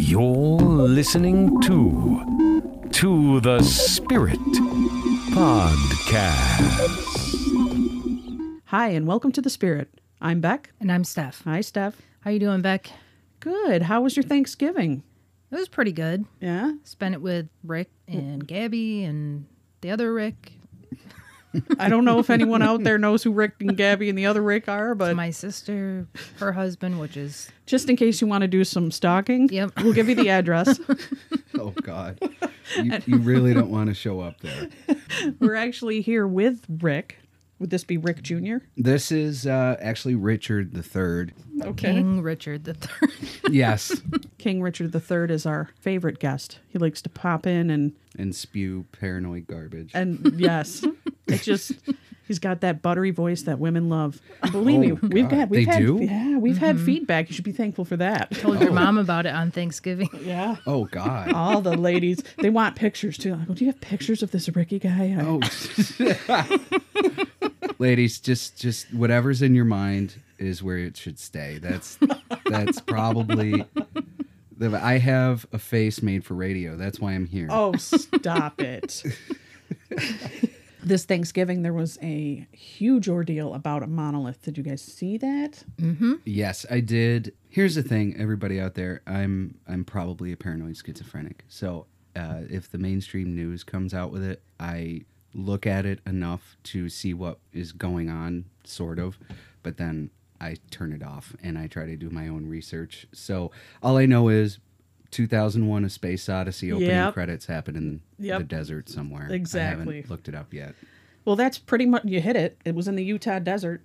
You're listening to To the Spirit Podcast. Hi, and welcome to The Spirit. I'm Beck. And I'm Steph. Hi, Steph. How you doing, Beck? Good. How was your Thanksgiving? It was pretty good. Yeah? Spent it with Rick and Gabby and the other Rick, I don't know if anyone out there knows who Rick and Gabby and the other Rick are, but my sister, her husband, which is just in case you want to do some stalking, Yep. we'll give you the address. Oh God, you, you really don't want to show up there. We're actually here with Rick. Would this be Rick Jr.? This is uh, actually Richard the Third. Okay. King Richard the Third. Yes, King Richard III is our favorite guest. He likes to pop in and and spew paranoid garbage. and yes, it's just he's got that buttery voice that women love. Believe me, Oh, we've God. had we've They had do? yeah we've had mm-hmm. feedback. You should be thankful for that. Told your oh. mom about it on Thanksgiving. Yeah. oh God. All the ladies, they want pictures too. Like, well, do you have pictures of this Ricky guy? I- Oh, ladies, just just whatever's in your mind is where it should stay. That's that's probably. I have a face made for radio. That's why I'm here. Oh, stop it. this Thanksgiving, there was a huge ordeal about a monolith. Did you guys see that? Yes, I did. Here's the thing, everybody out there. I'm I'm probably a paranoid schizophrenic. So uh, if the mainstream news comes out with it, I look at it enough to see what is going on, sort of, but then I turn it off and I try to do my own research. So all I know is 2001: A Space Odyssey opening Yep. credits happen in Yep. the desert somewhere. I Exactly. haven't looked it up yet. Well, that's pretty much, you hit it. It was in the Utah desert,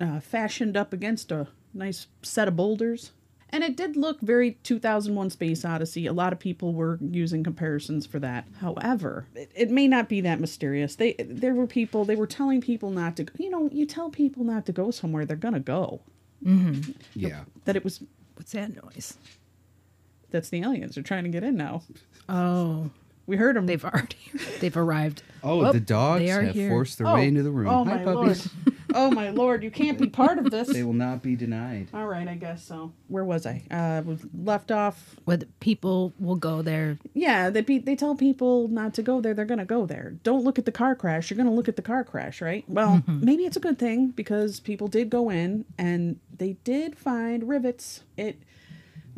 uh, fashioned up against a nice set of boulders. And it did look very 2001 Space Odyssey. A lot of people were using comparisons for that. However, it, it may not be that mysterious. They there were people they were telling people not to. You know, you tell people not to go somewhere, they're gonna go. Yeah. That it was What's that noise? That's the aliens. They're trying to get in now. Oh, We heard them. they've already they've arrived. Oh, Oh, the dogs they are have here. forced their way into the room. Oh Hi, my puppies. lord. oh my lord, you can't be part of this. They will not be denied. All right, I guess so. Where was I? Uh, was left off. With people will go there. Yeah, they pe- they tell people not to go there. They're gonna go there. Don't look at the car crash. You're gonna look at the car crash, right? Well, maybe it's a good thing because people did go in and they did find rivets. It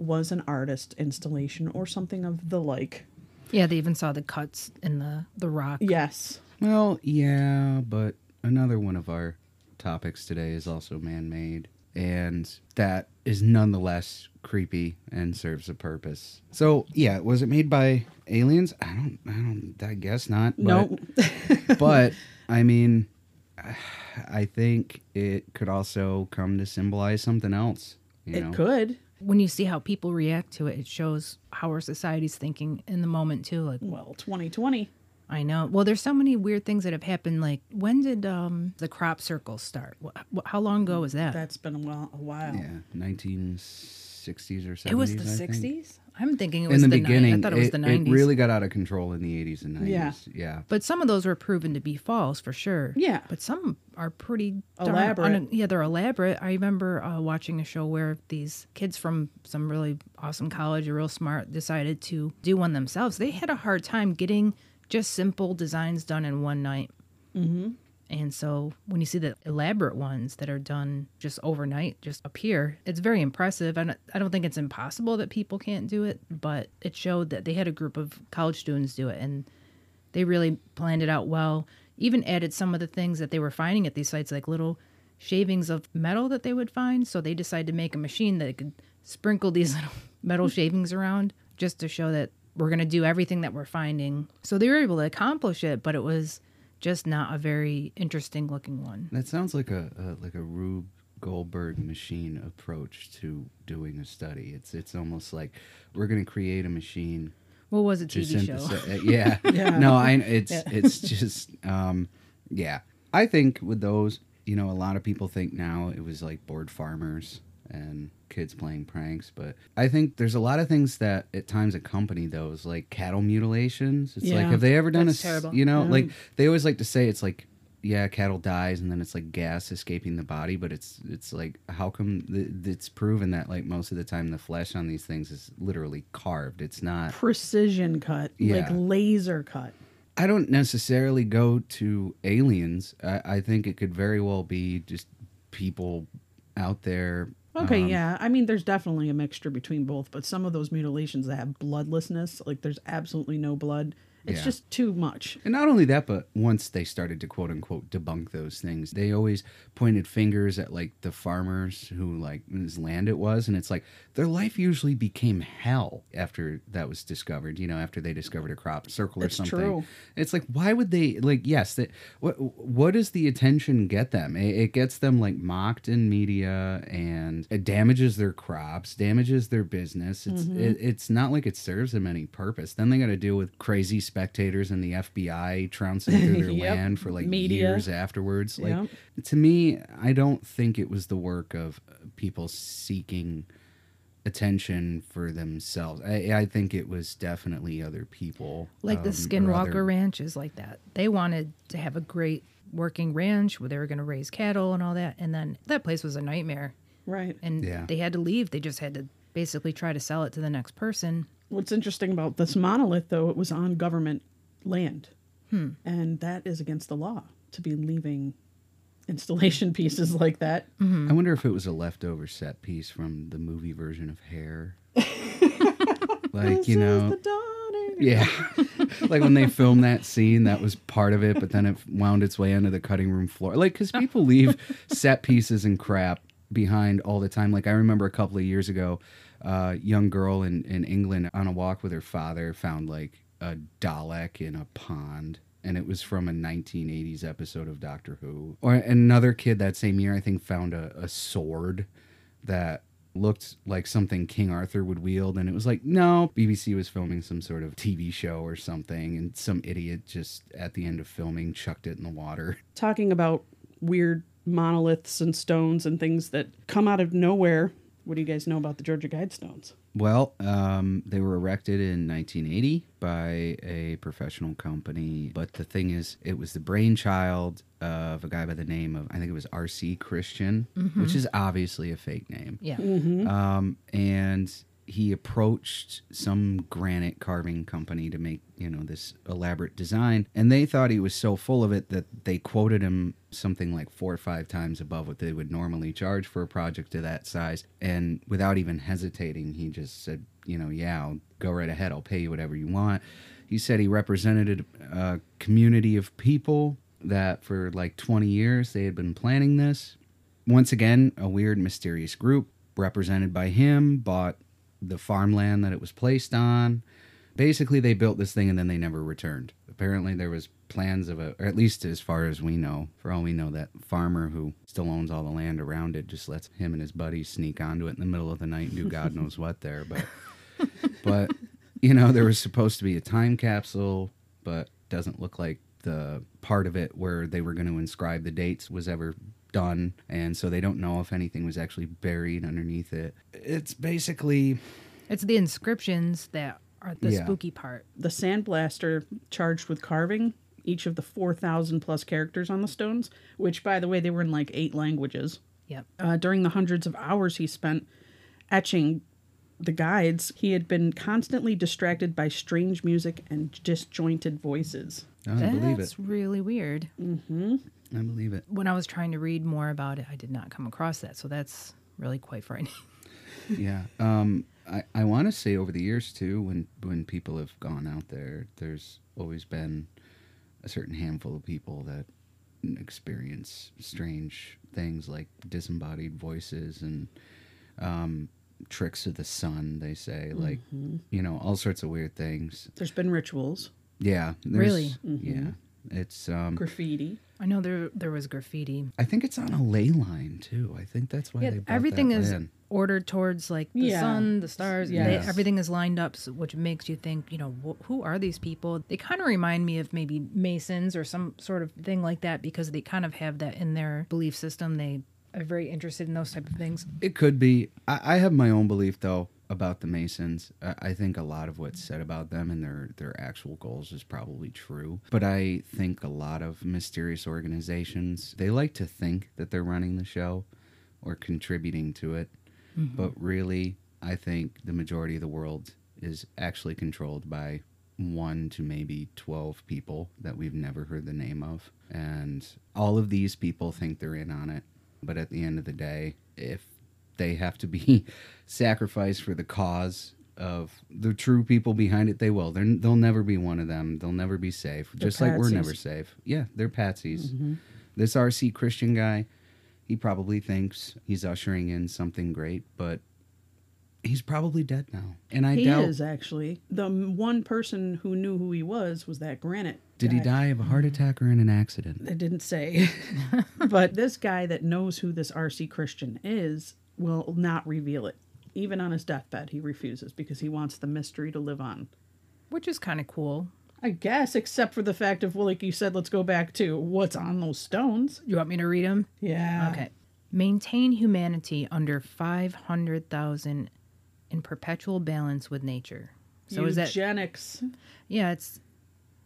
was an artist installation or something of the like. Yeah, they even saw the cuts in the the rock. Yes. Well, yeah, but another one of our topics today is also man made, and that is nonetheless creepy and serves a purpose. So, yeah, was it made by aliens? I don't, I don't, I guess not. But, No. but I mean, I think it could also come to symbolize something else. You know? it could. When you see how people react to it, it shows how our society's thinking in the moment too. Like Well, 2020. I know. Well, there's so many weird things that have happened. Like, when did um, the crop circle start? Wh- wh- how long ago was that? That's been a while. A while. Yeah, 1960s or 70s. it was the I think. 60s. I'm thinking it was In the, the, ni- beginning, I thought it was it, the it 90s. really got out of control in the 80s and 90s. Yeah. yeah. but some of those were proven to be false for sure. Yeah. But some are pretty darn Elaborate. un- yeah, they're elaborate. I remember uh, watching a show where these kids from some really awesome college, or real smart, decided to do one themselves. They had a hard time getting just simple designs done in one night. And so when you see the elaborate ones that are done just overnight, just appear, it's very impressive. And I don't think it's impossible that people can't do it, but it showed that they had a group of college students do it and they really planned it out well. Even added some of the things that they were finding at these sites, like little shavings of metal that they would find. So they decided to make a machine that could sprinkle these little metal shavings around just to show that we're going to do everything that we're finding. So they were able to accomplish it, but it was just not a very interesting looking one. That sounds like a, a like a Rube Goldberg machine approach to doing a study. It's it's almost like we're going to create a machine What was to TV show? uh, yeah. Yeah. No, I it's it's just um yeah. I think with those, you know, a lot of people think now it was like bored farmers and kids playing pranks, but I think there's a lot of things that at times accompany those, like cattle mutilations. It's like, have they ever done that's a, terrible. you know, Yeah. like they always like to say it's like yeah, cattle dies and then it's like gas escaping the body, but it's it's like how come th- it's proven that like most of the time the flesh on these things is literally carved. It's not. Precision cut, like laser cut. I don't necessarily go to aliens. I, I think it could very well be just people out there. Okay, um, yeah. I mean, there's definitely a mixture between both, but some of those mutilations that have bloodlessness, like there's absolutely no blood. It's Yeah. just too much. And not only that, but once they started to quote unquote debunk those things, they always pointed fingers at like the farmers who like whose land it was, and it's like their life usually became hell after that was discovered. You know, after they discovered a crop circle or It's something. true. It's like why would they like? Yes, that what what does the attention get them? It, it gets them like mocked in media, and it damages their crops, damages their business. It's Mm-hmm. it, it's not like it serves them any purpose. Then they got to deal with crazy spectators and the FBI trouncing through their Yep. land for like Media. years afterwards. Like Yep. to me, I don't think it was the work of uh, people seeking attention for themselves. I, I think it was definitely other people, Like the um, or Skinwalker other- Ranch is like that. They wanted to have a great working ranch where they were going to raise cattle and all that. And then that place was a nightmare. Right. And Yeah. they had to leave. They just had to basically try to sell it to the next person. What's interesting about this monolith, though, it was on government land. Hmm. And that is against the law to be leaving installation pieces like that. Mm-hmm. I wonder if it was a leftover set piece from the movie version of Hair. like you know, The yeah, like when they filmed that scene, that was part of it, but then it wound its way into the cutting room floor. Like because people leave set pieces and crap behind all the time. Like I remember a couple of years ago, a young girl in in England on a walk with her father found like a Dalek in a pond. And it was from a 1980s episode of Doctor Who. Or another kid that same year, I think, found a, a sword that looked like something King Arthur would wield. And it was like, no, BBC was filming some sort of TV show or something. And some idiot just at the end of filming chucked it in the water. Talking about weird monoliths and stones and things that come out of nowhere. What do you guys know about the Georgia Guidestones? Well, um, they were erected in 1980 by a professional company. But the thing is, it was the brainchild of a guy by the name of, I think it was R.C. Christian, which is obviously a fake name. Yeah. um, and he approached some granite carving company to make you know this elaborate design and they thought he was so full of it that they quoted him something like four or five times above what they would normally charge for a project of that size and without even hesitating he just said you know yeah I'll go right ahead. I'll pay you whatever you want. He said he represented a community of people that for like 20 years they had been planning this. Once again, a weird, mysterious group represented by him bought the farmland that it was placed on. Basically, they built this thing and then they never returned. Apparently, there was plans of a, or at least as far as we know, for all we know, that farmer who still owns all the land around it just lets him and his buddies sneak onto it in the middle of the night and do God knows what there. But, but you know, there was supposed to be a time capsule, but doesn't look like the part of it where they were going to inscribe the dates was ever done and so they don't know if anything was actually buried underneath it it's basically It's the inscriptions that are the Yeah. spooky part. The sandblaster charged with carving each of the 4,000 plus characters on the stones, which, by the way, they were in like eight languages. Yep. Uh, during the hundreds of hours he spent etching the guides, he had been constantly distracted by strange music and disjointed voices. i believe it That's really weird. I believe it When I was trying to read more about it, I did not come across that. So that's really quite frightening. yeah um i i want to say over the years too when when people have gone out there there's always been a certain handful of people that experience strange things like disembodied voices and um tricks of the sun they say like you know all sorts of weird things There's been rituals, yeah there's- Really? yeah it's um graffiti. I know there there was graffiti. I think it's on a ley line too. I think that's why Yeah, they bought everything that is land. ordered towards like the Yeah. sun, the stars. They, everything is lined up, so, which makes you think, you know, wh- who are these people? They kind of remind me of maybe Masons or some sort of thing like that because they kind of have that in their belief system. They are very interested in those type of things. It could be. I, I have my own belief though. About the Masons. I think a lot of what's said about them and their their actual goals is probably true. But I think a lot of mysterious organizations they like to think that they're running the show or contributing to it, mm-hmm. but really, I think the majority of the world is actually controlled by one to maybe 12 people that we've never heard the name of. And all of these people think they're in on it. But at the end of the day, if they have to be sacrificed for the cause of the true people behind it, they will. They're, they'll never be one of them. They'll never be safe. They're just like we're never safe. Yeah, they're patsies. Mm-hmm. This RC Christian guy, he probably thinks he's ushering in something great, but he's probably dead now. And I he doubt. is actually the one person who knew who he was was that Granite. Did he die of a heart mm-hmm. attack or in an accident? They didn't say. but this guy that knows who this RC Christian is will not reveal it. Even on his deathbed, he refuses because he wants the mystery to live on. which is kind of cool. I guess, except for the fact of, well, like you said, let's go back to what's on those stones. You want me to read them? Yeah. Okay. Maintain humanity under 500,000 in perpetual balance with nature. So is that Eugenics. Yeah, it's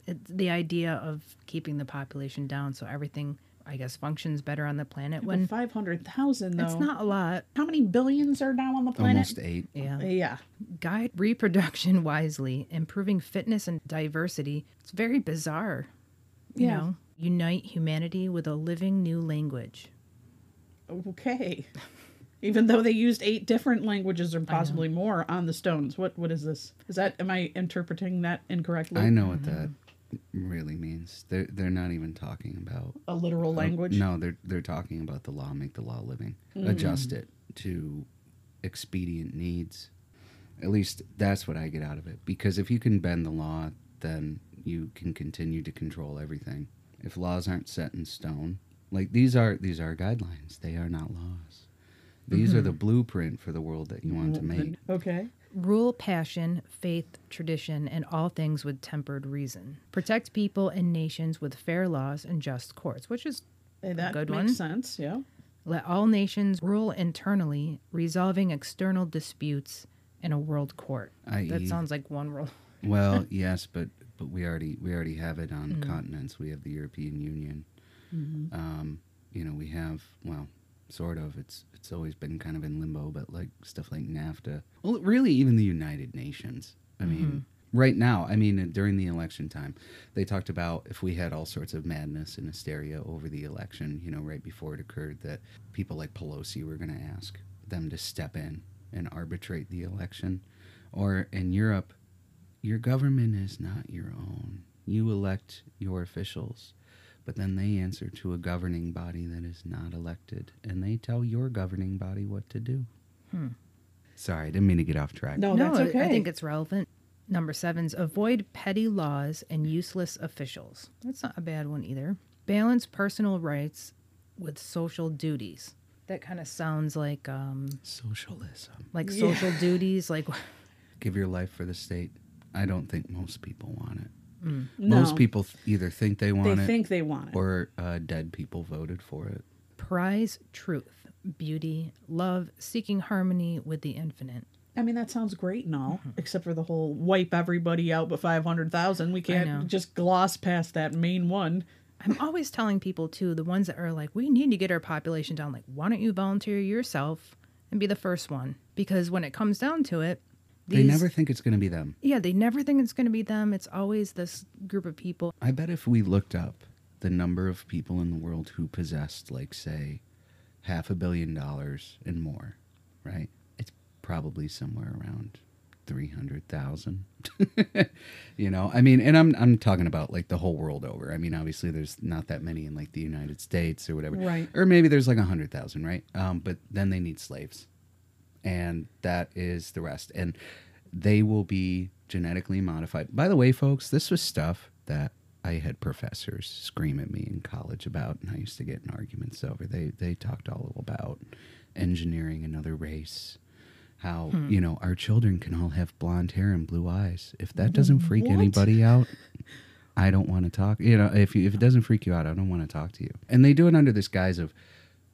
it's the idea of keeping the population down so everything I guess functions better on the planet When when 500,000, though. it's not a lot. How many billions are now on the planet? Almost eight. Yeah. Yeah. Guide reproduction wisely, improving fitness and diversity. It's very bizarre. You Yeah. know, unite humanity with a living new language. Okay. Even though they used eight different languages or possibly more on the stones. What what is this? Is that am I interpreting that incorrectly? I know what that mm-hmm. Really means. They're they're not even talking about A literal language? No, they're they're talking about the law, make the law living, Mm. adjust it to expedient needs. At least that's what I get out of it. Because if you can bend the law, then you can continue to control everything. If laws aren't set in stone, like these are these are guidelines. They are not laws. These are the Mm-hmm. blueprint for the world that you want to make. Okay. Rule passion, faith, tradition, and all things with tempered reason. Protect people and nations with fair laws and just courts, which is Hey, that good makes one. sense. Yeah. let all nations rule internally, resolving external disputes in a world court. i.e. That sounds like one world. Well, yes, but but we already we already have it on Mm-hmm. continents. We have the European Union. Um, you know, we have well, sort of. It's it's always been kind of in limbo, but like stuff like NAFTA. Well, really, even the United Nations. I Mm-hmm. mean, right now, I mean, during the election time, they talked about if we had all sorts of madness and hysteria over the election. You know, right before it occurred, that people like Pelosi were going to ask them to step in and arbitrate the election, or in Europe your government is not your own. You elect your officials, but then they answer to a governing body that is not elected, and they tell your governing body what to do. Sorry, I didn't mean to get off track. No, no, that's okay. I think it's relevant. Number seven's avoid petty laws and useless officials. That's not a bad one either. Balance personal rights with social duties. That kind of sounds like um, Socialism. like Yeah. social duties. Like Give your life for the state. I don't think most people want it. No. Most people th- either think they they want it think they want it. or uh, dead people voted for it. prize truth, beauty, love, seeking harmony with the infinite. I mean, that sounds great and all, Mm-hmm. except for the whole wipe everybody out but 500,000. We can't just gloss past that main one. I'm always telling people too, the ones that are like, we need to get our population down. Like, why don't you volunteer yourself and be the first one? Because when it comes down to it, They never think it's going to be them. yeah, they never think it's going to be them. It's always this group of people. I bet if we looked up the number of people in the world who possessed, like, say, half a billion dollars and more, right? It's probably somewhere around 300,000. you know, I mean, and I'm I'm talking about like the whole world over. I mean, obviously there's not that many in like the United States or whatever. Right. Or maybe there's like a 100,000, right? Um, but then they need slaves. And that is the rest. And they will be genetically modified. By the way, folks, this was stuff that I had professors scream at me in college about, and I used to get in arguments over. They they talked all about engineering another race, how hmm. you know our children can all have blonde hair and blue eyes. If that doesn't freak What? anybody out, I don't want to talk. You know, if you, if it doesn't freak you out, I don't want to talk to you. And they do it under this guise of,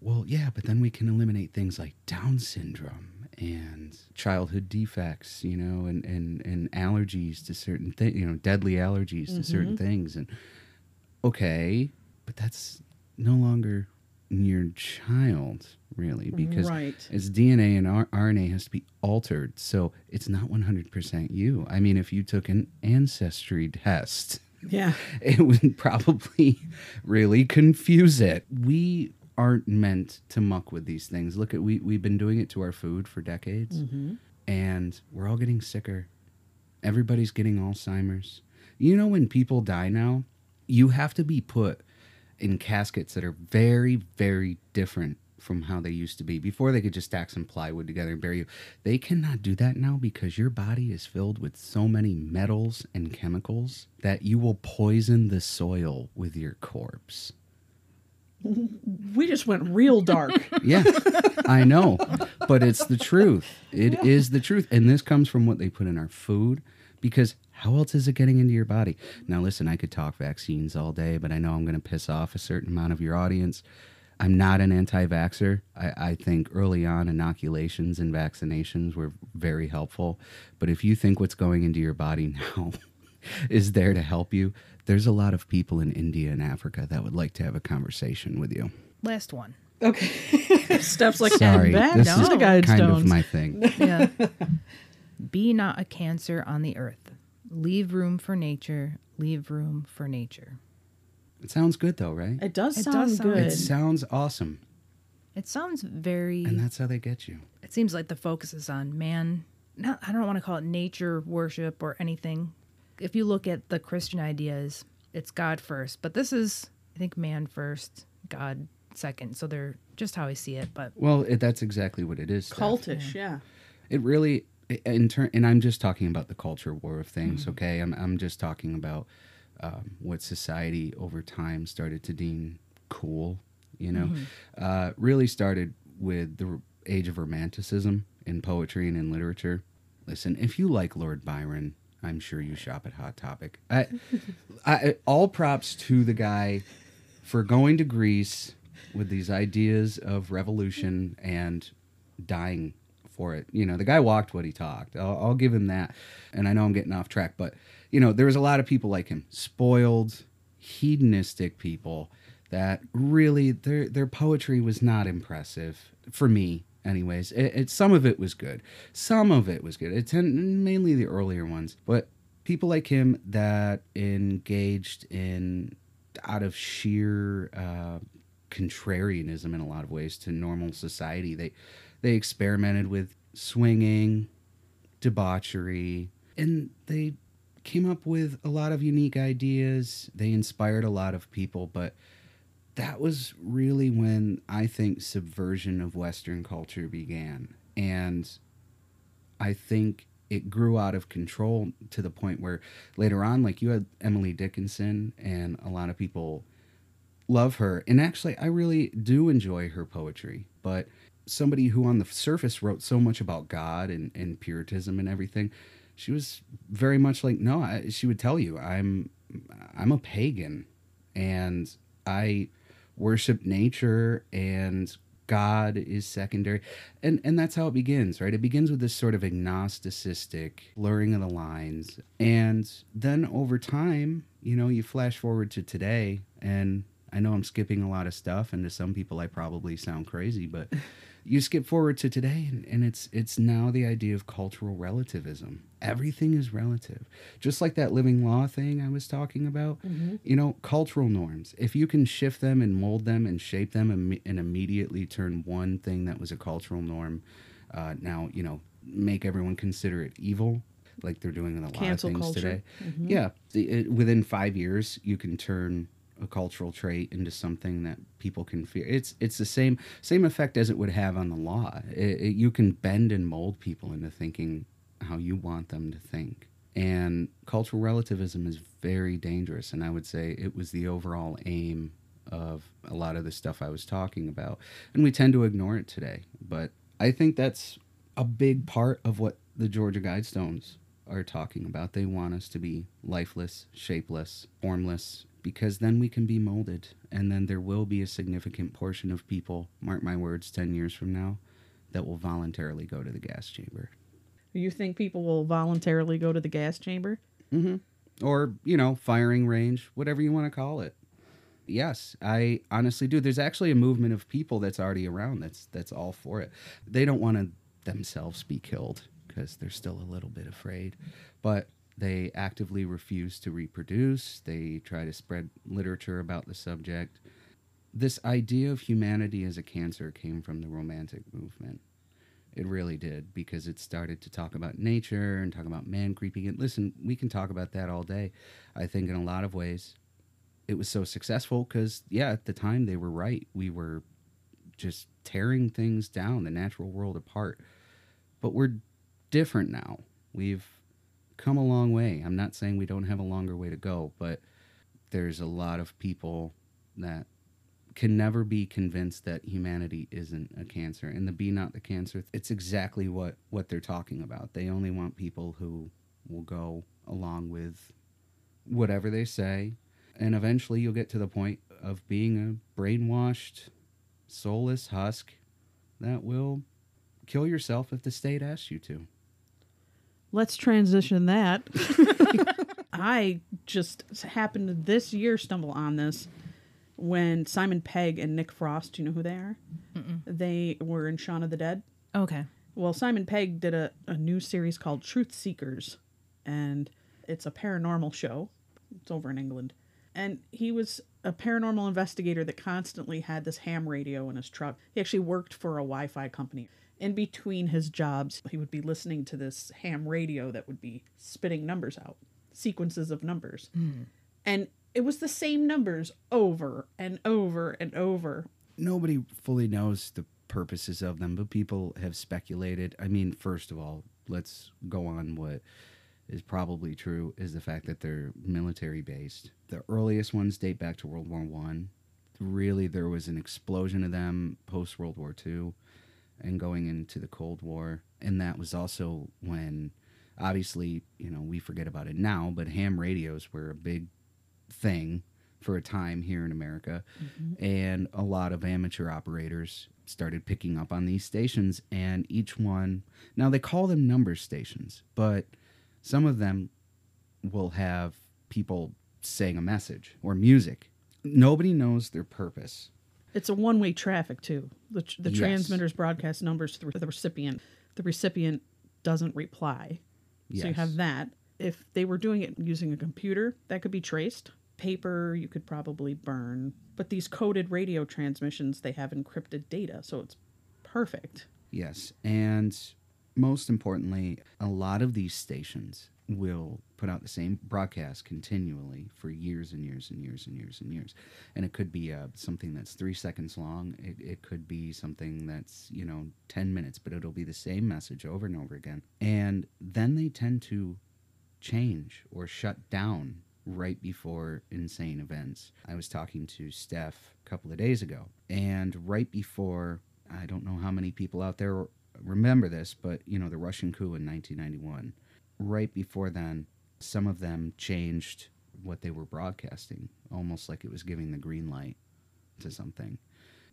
well, yeah, but then we can eliminate things like Down syndrome and childhood defects, you know, and, and, and allergies to certain things, you know, deadly allergies to certain mm-hmm. things. And okay, but that's no longer your child, really, because Right. its DNA and R- RNA has to be altered. So it's not 100% you. I mean, if you took an ancestry test, Yeah. it would probably really confuse it. We aren't meant to muck with these things. Look at we we've been doing it to our food for decades, mm-hmm. and we're all getting sicker. Everybody's getting Alzheimer's. You know, when people die now, you have to be put in caskets that are very, very different from how they used to be. Before they could just stack some plywood together and bury you. They cannot do that now because your body is filled with so many metals and chemicals that you will poison the soil with your corpse. We just went real dark. Yeah, I know, but it's the truth. It is the truth, and this comes from what they put in our food. Because how else is it getting into your body? Now, listen, I could talk vaccines all day, but I know I'm going to piss off a certain amount of your audience. I'm not an anti-vaxxer. I, I think early on inoculations and vaccinations were very helpful. But if you think what's going into your body now is there to help you, there's a lot of people in India and Africa that would like to have a conversation with you. Last one. Okay. Steps like Sorry, back this down is kind guidestones. of my thing. Yeah. Be not a cancer on the earth. Leave room for nature. Leave room for nature. It sounds good though, right? It does It sound does sound- good. It sounds awesome, It sounds very. and that's how they get you. it seems like the focus is on man. Not, I don't want to call it nature worship or anything. If you look at the Christian ideas, it's God first, but this is, I think, man first, God second. So they're just how I see it. But Well, it, that's exactly what it is. Steph. Cultish, yeah. It really, in turn, and I'm just talking about the culture war of things. Okay, I'm I'm just talking about um, what society over time started to deem cool. You know, uh, really started with the age of romanticism in poetry and in literature. Listen, if you like Lord Byron, I'm sure you shop at Hot Topic. I, I, all props to the guy for going to Greece with these ideas of revolution and dying for it. You know, the guy walked what he talked. I'll, I'll give him that. And I know I'm getting off track, but you know, there was a lot of people like him, spoiled, hedonistic people that really their their poetry was not impressive for me. Anyways, it, it some of it was good, some of it was good. It's in, mainly the earlier ones, but people like him that engaged in out of sheer uh, contrarianism in a lot of ways to normal society. They they experimented with swinging, debauchery, and they came up with a lot of unique ideas. They inspired a lot of people, but that was really when I think subversion of Western culture began. And I think it grew out of control to the point where later on, like you had Emily Dickinson, and a lot of people love her. And actually, I really do enjoy her poetry. But somebody who on the surface wrote so much about God and, and Puritanism and everything, she was very much like, no, I, she would tell you, I'm, I'm a pagan and I worship nature and God is secondary. And and that's how it begins, right? It begins with this sort of agnosticistic blurring of the lines. And then over time, you know, you flash forward to today and I know I'm skipping a lot of stuff and to some people I probably sound crazy, but you skip forward to today and, and it's it's now the idea of cultural relativism. Everything is relative. Just like that living law thing I was talking about. You know, cultural norms. If you can shift them and mold them and shape them and, and immediately turn one thing that was a cultural norm uh, now, you know, make everyone consider it evil, like they're doing in a lot Cancel of things culture. today. Yeah, the, it, within five years, you can turn a cultural trait into something that people can fear. It's it's the same same effect as it would have on the law. It, it- you can bend and mold people into thinking how you want them to think. And cultural relativism is very dangerous. And I would say it was the overall aim of a lot of the stuff I was talking about. And we tend to ignore it today. But I think that's a big part of what the Georgia Guidestones are talking about. They want us to be lifeless, shapeless, formless, because then we can be molded. And then there will be a significant portion of people, mark my words, 10 years from now, that will voluntarily go to the gas chamber. You think people will voluntarily go to the gas chamber? Mm-hmm. or you know firing range whatever you want to call it yes i honestly do there's actually a movement of people that's already around that's that's all for it they don't want to themselves be killed because they're still a little bit afraid but they actively refuse to reproduce they try to spread literature about the subject this idea of humanity as a cancer came from the romantic movement it really did because it started to talk about nature and talk about man creeping in. Listen, we can talk about that all day. I think in a lot of ways it was so successful because, yeah, at the time they were right. We were just tearing things down, the natural world apart. But we're different now. We've come a long way. I'm not saying we don't have a longer way to go, but there's a lot of people that can never be convinced that humanity isn't a cancer and the be not the cancer it's exactly what what they're talking about they only want people who will go along with whatever they say and eventually you'll get to the point of being a brainwashed soulless husk that will kill yourself if the state asks you to Let's transition that. I just happened to this year stumble on this when Simon Pegg and Nick Frost, do you know who they are? They were in Shaun of the Dead. Okay. Well, Simon Pegg did a, a new series called Truth Seekers, and it's a paranormal show. It's over in England. And he was a paranormal investigator that constantly had this ham radio in his truck. He actually worked for a Wi Fi company. In between his jobs, he would be listening to this ham radio that would be spitting numbers out, sequences of numbers. Hmm. And it was the same numbers over and over and over. nobody fully knows the purposes of them, but people have speculated. I mean, first of all, let's go on what is probably true is the fact that they're military based. The earliest ones date back to World War One. Really, there was an explosion of them post World War Two, and going into the Cold War, and that was also when, obviously, you know, we forget about it now, but ham radios were a big thing for a time here in America. Mm-hmm. And a lot of amateur operators started picking up on these stations, and each one now they call them number stations, but some of them will have people saying a message or music. Nobody knows their purpose. It's a one way traffic, too. The, the Yes. transmitters broadcast numbers through the recipient. The recipient doesn't reply. Yes. So you have that. If they were doing it using a computer, that could be traced. Paper, you could probably burn. But these coded radio transmissions, they have encrypted data. So it's perfect. Yes. And most importantly, a lot of these stations will put out the same broadcast continually for years and years and years and years and years. And it could be uh, something that's three seconds long. It, it could be something that's, you know, 10 minutes, but it'll be the same message over and over again. And then they tend to change or shut down right before insane events. I was talking to Steph a couple of days ago, and right before, I don't know how many people out there remember this, but you know, the Russian coup in 1991, right before then, some of them changed what they were broadcasting, almost like it was giving the green light to something.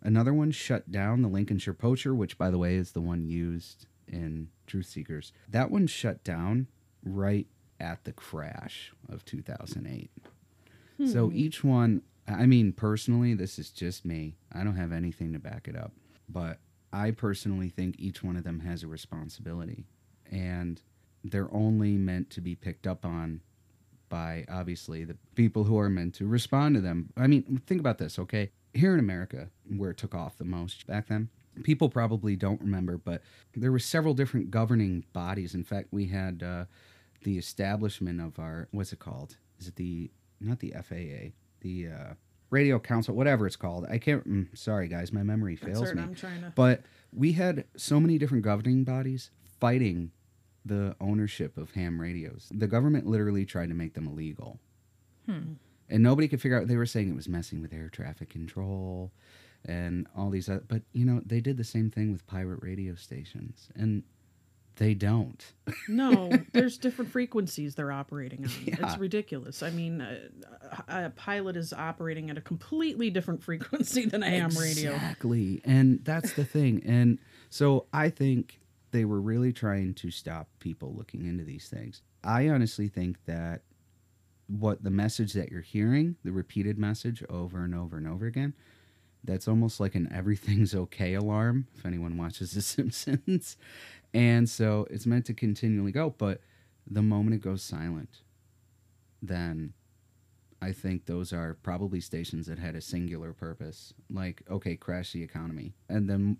Another one shut down the Lincolnshire Poacher, which, by the way, is the one used in Truth Seekers. That one shut down right at the crash of 2008. So hmm. each one, I mean, personally, this is just me. I don't have anything to back it up. But I personally think each one of them has a responsibility. And they're only meant to be picked up on by obviously the people who are meant to respond to them. I mean, think about this, okay? Here in America, where it took off the most back then, people probably don't remember, but there were several different governing bodies. In fact, we had uh, the establishment of our what's it called? Is it the not the FAA, the uh, Radio Council, whatever it's called? I can't. Mm, sorry, guys, my memory fails certain. me. I'm trying to. But we had so many different governing bodies fighting the ownership of ham radios. The government literally tried to make them illegal. And nobody could figure out they were saying it was messing with air traffic control and all these other, but you know, they did the same thing with pirate radio stations and they don't. No, there's different frequencies they're operating on. Yeah. It's ridiculous. I mean, uh, a a pilot is operating at a completely different frequency than a ham radio. Exactly. And that's the thing. And So I think they were really trying to stop people looking into these things. I honestly think that what the message that you're hearing, the repeated message over and over and over again, that's almost like an everything's okay alarm if anyone watches The Simpsons. and so it's meant to continually go, but the moment it goes silent, then I think those are probably stations that had a singular purpose, like, okay, crash the economy. And then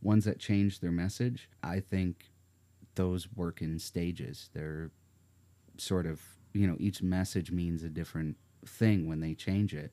ones that changed their message, I think those work in stages. They're sort of, you know, each message means a different thing when they change it.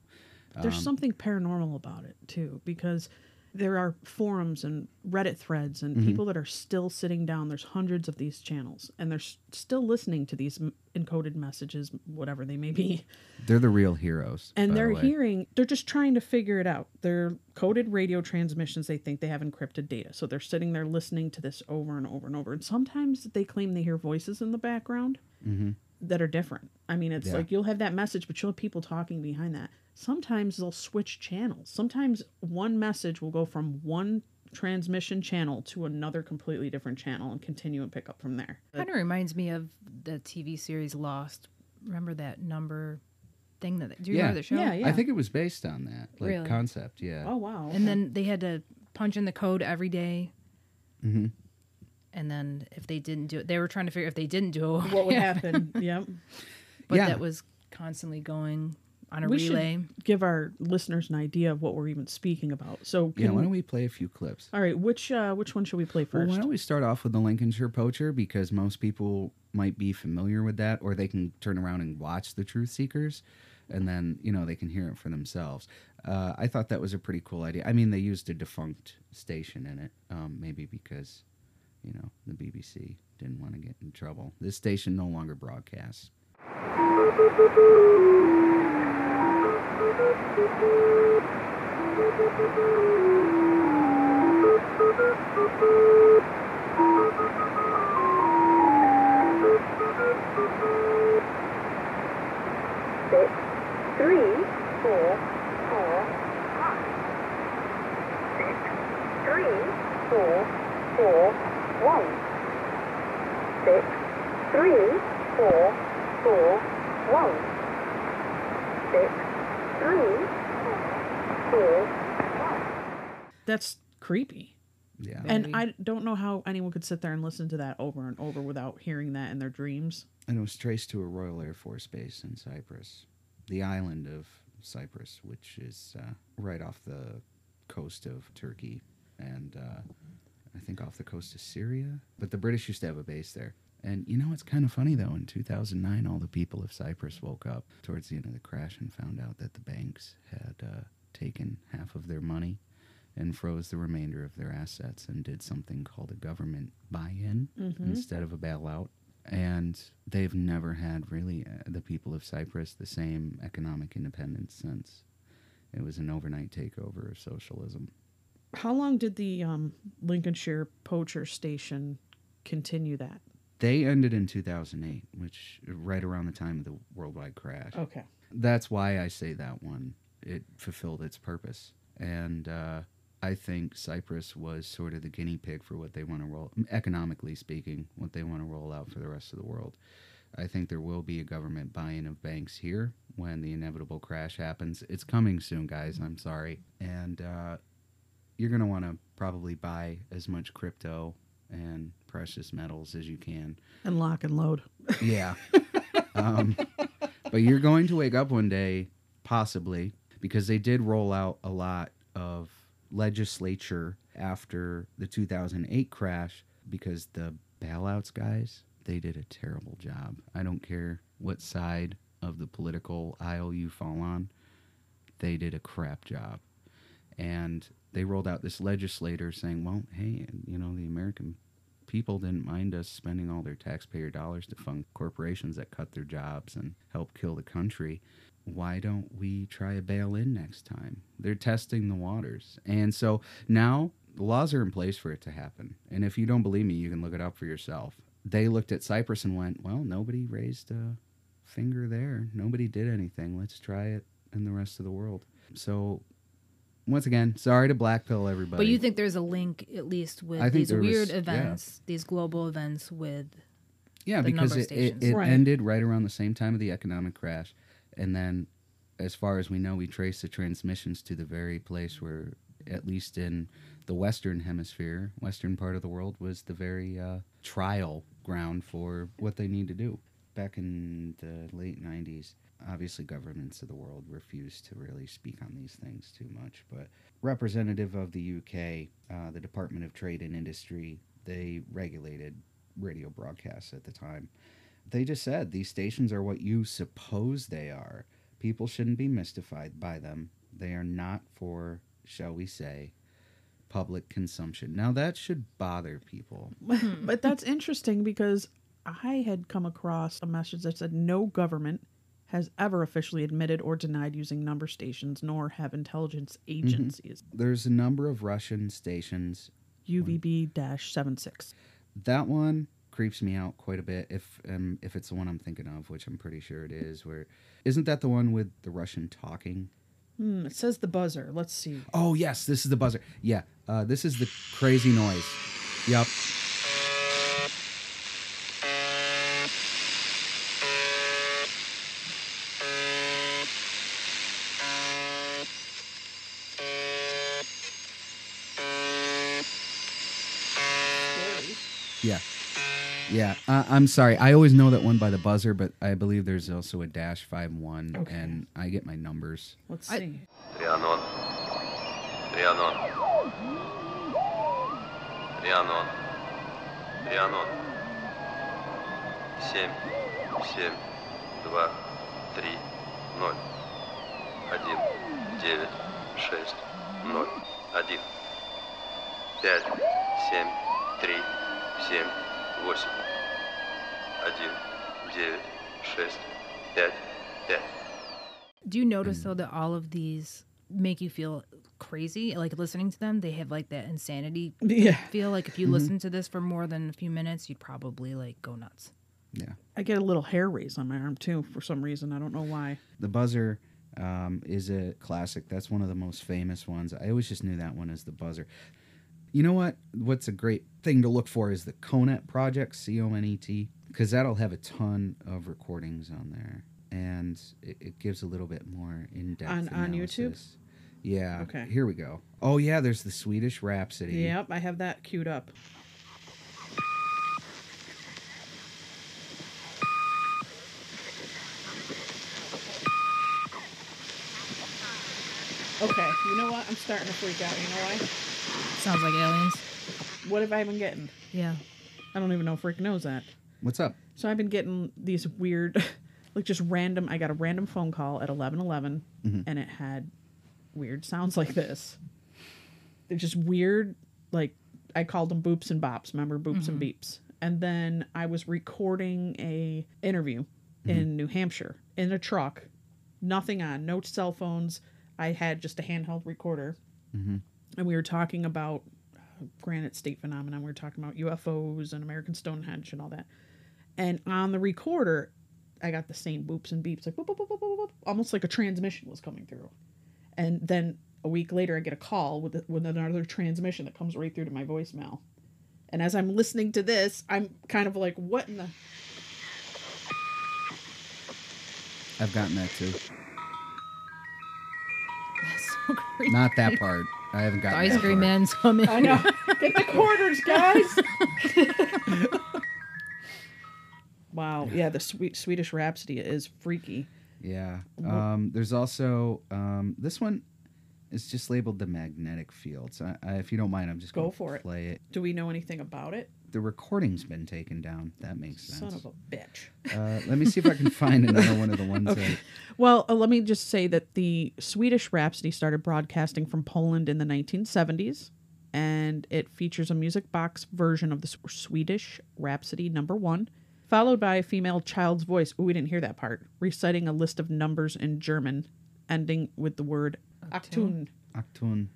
There's Um, something paranormal about it too, because there are forums and Reddit threads and mm-hmm. people that are still sitting down. There's hundreds of these channels, and they're s- still listening to these m- encoded messages, whatever they may be. They're the real heroes. And they're way. hearing, they're just trying to figure it out. They're coded radio transmissions. They think they have encrypted data. So they're sitting there listening to this over and over and over. And sometimes they claim they hear voices in the background mm-hmm. That are different. I mean, it's Yeah. like you'll have that message, but you'll have people talking behind that. Sometimes they'll switch channels. Sometimes one message will go from one transmission channel to another completely different channel and continue and pick up from there. Kind of reminds me of the TV series Lost. Remember that number thing that? Do you Yeah. remember the show? Yeah, yeah. I think it was based on that like Really? concept. Yeah. Oh, wow. And then they had to punch in the code every day. hmm And then if they didn't do it, they were trying to figure if they didn't do it, what would happen? yep. But Yeah. that was constantly going on a we relay. should give our listeners an idea of what we're even speaking about. So, Yeah. can Why don't we play a few clips? all right, which uh, which one should we play Well, first? why don't we start off with the Lincolnshire Poacher because most people might be familiar with that, or they can turn around and watch the Truth Seekers, and then you know they can hear it for themselves. Uh, I thought that was a pretty cool idea. I mean, they used a defunct station in it, um, maybe because you know the BBC didn't want to get in trouble. This station no longer broadcasts. six, three, four, four, one. Six, three, four, four, one. Six, three, four, four, one. Six, three, four, That's creepy. Yeah, And I don't know how anyone could sit there and listen to that over and over without hearing that in their dreams. and it was traced to a Royal Air Force base in Cyprus, the island of Cyprus, which is uh, right off the coast of Turkey, and uh, I think off the coast of Syria. But the British used to have a base there. And you know, it's kind of funny though. In 2009, all the people of Cyprus woke up towards the end of the crash and found out that the banks had uh, taken half of their money and froze the remainder of their assets and did something called a government buy-in instead of a bailout. And they've never had really uh, the people of Cyprus the same economic independence since. It was an overnight takeover of socialism. How long did the um, Lincolnshire Poacher Station continue that? They ended in 2008, which right around the time of the worldwide crash. Okay. That's why I say that one. It fulfilled its purpose. And uh, I think Cyprus was sort of the guinea pig for what they want to roll, economically speaking, what they want to roll out for the rest of the world. I think there will be a government buy in of banks here when the inevitable crash happens. It's coming soon, guys. I'm sorry. And uh, you're going to want to probably buy as much crypto and precious metals as you can And lock and load. yeah. um, but you're going to wake up one day, possibly, because they did roll out a lot of legislature after the 2008 crash because the bailouts guys, they did a terrible job. I don't care what side of the political aisle you fall on, they did a crap job. And they rolled out this legislator saying, well, hey, you know, the American people didn't mind us spending all their taxpayer dollars to fund corporations that cut their jobs and help kill the country. Why don't we try a bail in next time? They're testing the waters. And so now the laws are in place for it to happen. And if you don't believe me, you can look it up for yourself. They looked at Cyprus and went, well, nobody raised a finger there. Nobody did anything. Let's try it in the rest of the world. So once again, sorry to blackpill everybody. But you think there's a link, at least, with I think these there was- weird yeah. events, these global events with. Yeah, the because number it, it, stations. it Right. ended right around the same time of the economic crash. And then, as far as we know, we trace the transmissions to the very place where, at least in the Western Hemisphere, Western part of the world, was the very uh, trial ground for what they need to do. Back in the late 90s, obviously, governments of the world refused to really speak on these things too much. But representative of the UK, uh, the Department of Trade and Industry, they regulated radio broadcasts at the time. They just said these stations are what you suppose they are. People shouldn't be mystified by them. They are not for, shall we say, public consumption. Now that should bother people. but that's interesting because I had come across a message that said no government has ever officially admitted or denied using number stations, nor have intelligence agencies. There's a number of Russian stations. UVB 76. That one creeps me out quite a bit if um, if it's the one I'm thinking of, which I'm pretty sure it is. Where isn't that the one with the Russian talking? Hmm, it says the buzzer. Let's see. Oh yes, this is the buzzer. Yeah, uh, this is the crazy noise. Yep. I'm sorry. I always know that one by the buzzer, but I believe there's also a dash five one, Okay. and I get my numbers. Let's I- see. Трианон. Трианон. Трианон. Трианон. Семь, семь, два, три, ноль. Один, девять, шесть, ноль, один. Пять, семь, три, семь, восемь. Один, девять, шесть, пять, пять. Do you notice though that all of these make you feel crazy? Like listening to them, they have like that insanity Yeah. feel. Like if you listen to this for more than a few minutes, you'd probably like go nuts. Yeah. I get a little hair raise on my arm too for some reason. I don't know why. The buzzer um, is a classic. That's one of the most famous ones. I always just knew that one as the buzzer. You know what? What's a great thing to look for is the Conet project, C O N E T, because that'll have a ton of recordings on there, and it, it gives a little bit more in depth On- on YouTube? Yeah. Okay. Here we go. Oh yeah, there's the Swedish Rhapsody. Yep, I have that queued up. Okay, you know what? I'm starting to freak out. You know why? Sounds like aliens. What have I been getting? Yeah. I don't even know if Rick knows that. What's up? So I've been getting these weird, like just random. I got a random phone call at eleven eleven, mm-hmm. and it had weird sounds like this. They're just weird. Like I called them boops and bops. Remember boops and mm-hmm. beeps. And then I was recording a interview mm-hmm. in New Hampshire in a truck, nothing on, no cell phones. I had just a handheld recorder, and we were talking about uh, granite state phenomenon. We were talking about UFOs and American Stonehenge and all that. And on the recorder, I got the same boops and beeps, like boop, boop, boop, boop, boop, boop, almost like a transmission was coming through. And then a week later, I get a call with with another transmission that comes right through to my voicemail. And as I'm listening to this, I'm kind of like, what in the? I've gotten that too. That's so creepy. Not that part. I haven't The ice cream man's coming. I know. Get the quarters, guys. wow. Yeah, the sweet Swedish Rhapsody is freaky. Yeah. Um, there's also um, this one is just labeled the magnetic field. So I, I, if you don't mind, I'm just Go gonna for it. Play it. Do we know anything about it? The recording's been taken down. That makes sense. Son of a bitch. uh, let me see if I can find another one of the ones Okay. that. Well, uh, let me just say that the Swedish Rhapsody started broadcasting from Poland in the 1970s, and it features a music box version of the Swedish Rhapsody number one, followed by a female child's voice. Oh, we didn't hear that part. Reciting a list of numbers in German, ending with the word Achtung. Achtung.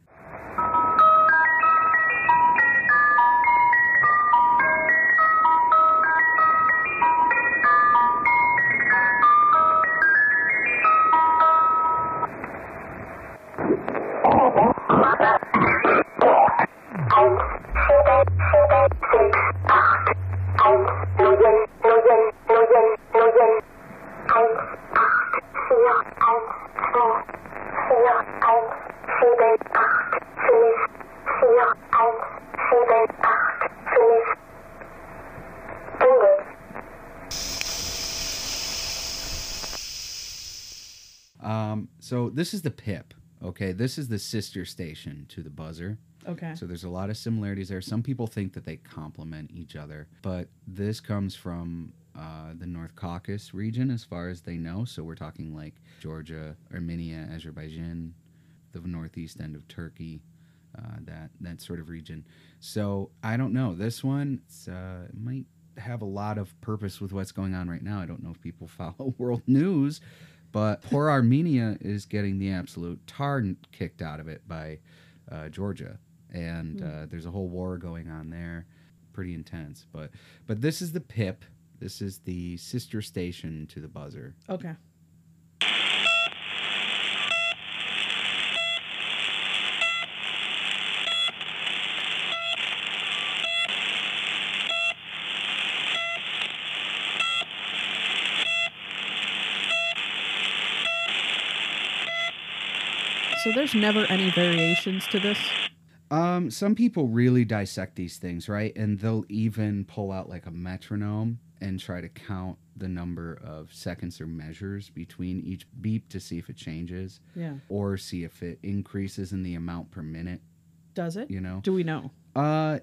This is the PIP. Okay, this is the sister station to the buzzer. Okay. So there's a lot of similarities there. Some people think that they complement each other, but this comes from uh, the North Caucasus region, as far as they know. So we're talking like Georgia, Armenia, Azerbaijan, the northeast end of Turkey, uh, that that sort of region. So I don't know. This one it's, uh, might have a lot of purpose with what's going on right now. I don't know if people follow world news, but poor Armenia is getting the absolute tar kicked out of it by uh, Georgia, and uh, there's a whole war going on there, pretty intense. But but this is the PIP. This is the sister station to the buzzer. Okay. So there's never any variations to this. Um, some people really dissect these things, right? And they'll even pull out like a metronome and try to count the number of seconds or measures between each beep to see if it changes Yeah. or see if it increases in the amount per minute, Does it? you know? Do we know? Uh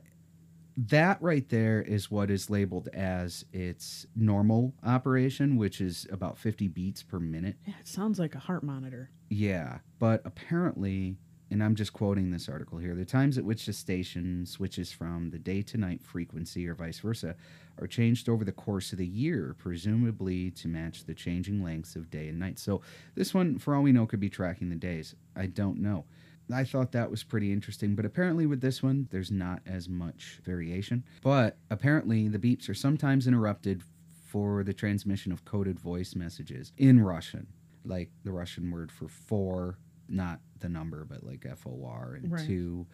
that right there is what is labeled as its normal operation, which is about 50 beats per minute. Yeah, it sounds like a heart monitor. Yeah, but apparently, and I'm just quoting this article here, the times at which the station switches from the day to night frequency or vice versa are changed over the course of the year, presumably to match the changing lengths of day and night. So this one, for all we know, could be tracking the days. I don't know. I thought that was pretty interesting, but apparently with this one, there's not as much variation. But apparently, the beeps are sometimes interrupted for the transmission of coded voice messages in Russian, like the Russian word for four, not the number, but like F O R and Right. two.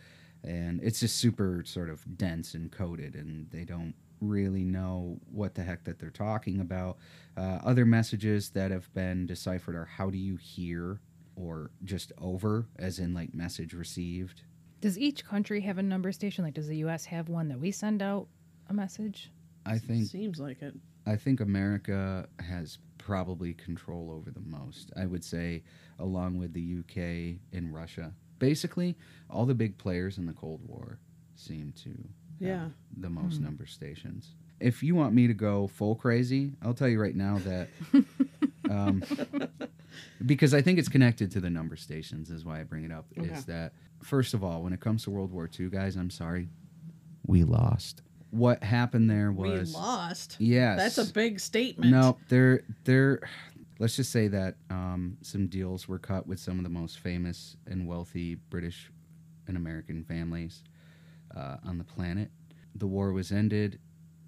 And it's just super sort of dense and coded, and they don't really know what the heck that they're talking about. Uh, other messages that have been deciphered are how do you hear or just over, as in like message received. Does each country have a number station? Like, does the U.S. have one that we send out a message? I think Seems like it. I think America has probably control over the most. I would say, along with the UK and Russia. Basically, all the big players in the Cold War seem to have Yeah. the most number stations. If you want me to go full crazy, I'll tell you right now that um, because I think it's connected to the number stations is why I bring it up. Okay. Is that first of all, when it comes to World War II, guys, I'm sorry, we lost. What happened there was we lost. Yes. That's a big statement. no, there, there. Let's just say that um, some deals were cut with some of the most famous and wealthy British and American families uh, on the planet. The war was ended.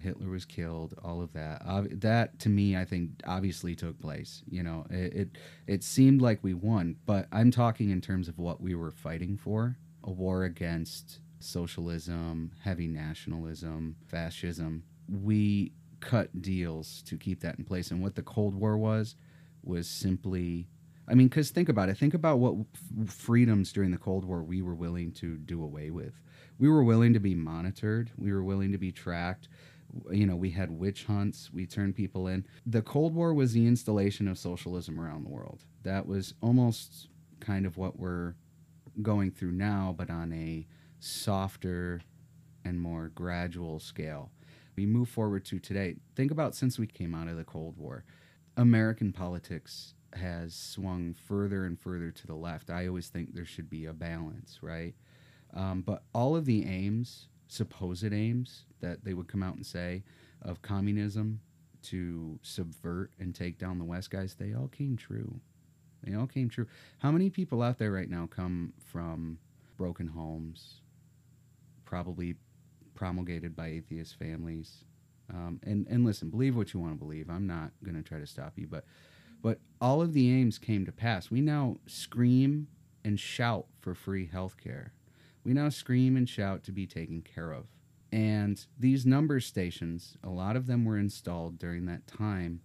Hitler was killed. All of that. Ob- that to me, I think, obviously took place. You know, it, it it seemed like we won, but I'm talking in terms of what we were fighting for: a war against socialism, heavy nationalism, fascism. We cut deals to keep that in place, and what the Cold War was was simply. I mean, because think about it. Think about what f- freedoms during the Cold War we were willing to do away with. We were willing to be monitored. We were willing to be tracked. You know, we had witch hunts. We turned people in. The Cold War was the installation of socialism around the world. That was almost kind of what we're going through now, but on a softer and more gradual scale. We move forward to today. Think about since we came out of the Cold War, American politics has swung further and further to the left. I always think there should be a balance, right? Um, but all of the aims, supposed aims that they would come out and say of communism to subvert and take down the West, guys, they all came true. They all came true. How many people out there right now come from broken homes, probably promulgated by atheist families? Um, and and listen, believe what you want to believe. I'm not going to try to stop you, but but all of the aims came to pass. We now scream and shout for free health care. We now scream and shout to be taken care of. And these number stations, a lot of them were installed during that time.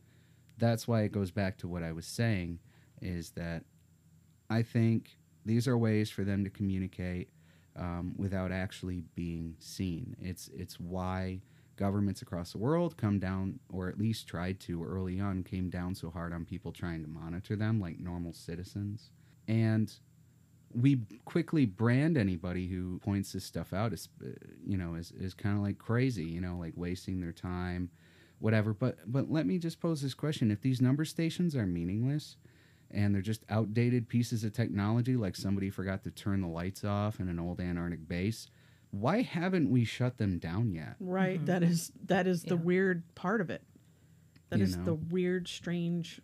That's why it goes back to what I was saying is that I think these are ways for them to communicate um, without actually being seen. It's it's why governments across the world come down, or at least tried to early on, came down so hard on people trying to monitor them like normal citizens. And we quickly brand anybody who points this stuff out as, uh, you know, as, as kind of like crazy, you know, like wasting their time, whatever. But, but let me just pose this question. If these number stations are meaningless, and they're just outdated pieces of technology like somebody forgot to turn the lights off in an old Antarctic base. Why haven't we shut them down yet? Right. that is that is the weird part of it. That You is know? the weird, strange,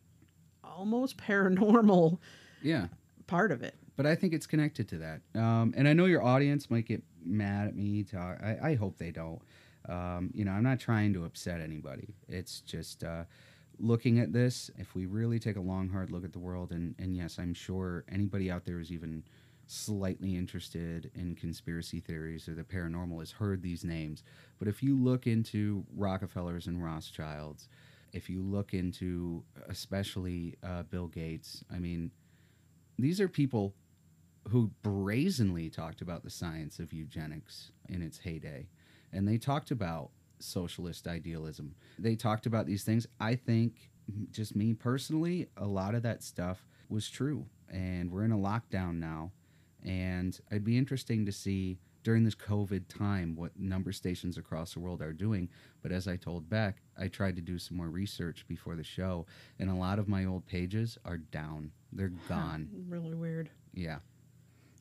almost paranormal Yeah. part of it. But I think it's connected to that. Um, and I know your audience might get mad at me. Talk. I, I hope they don't. Um, you know, I'm not trying to upset anybody. It's just uh, looking at this. If we really take a long, hard look at the world, and, and yes, I'm sure anybody out there who's even slightly interested in conspiracy theories or the paranormal has heard these names. But if you look into Rockefellers and Rothschilds, if you look into especially uh, Bill Gates, I mean, these are people who brazenly talked about the science of eugenics in its heyday. And they talked about socialist idealism. They talked about these things. I think, just me personally, a lot of that stuff was true. And we're in a lockdown now. And it'd be interesting to see during this COVID time what number stations across the world are doing. But as I told Beck, I tried to do some more research before the show, and a lot of my old pages are down. They're gone. Really weird. Yeah.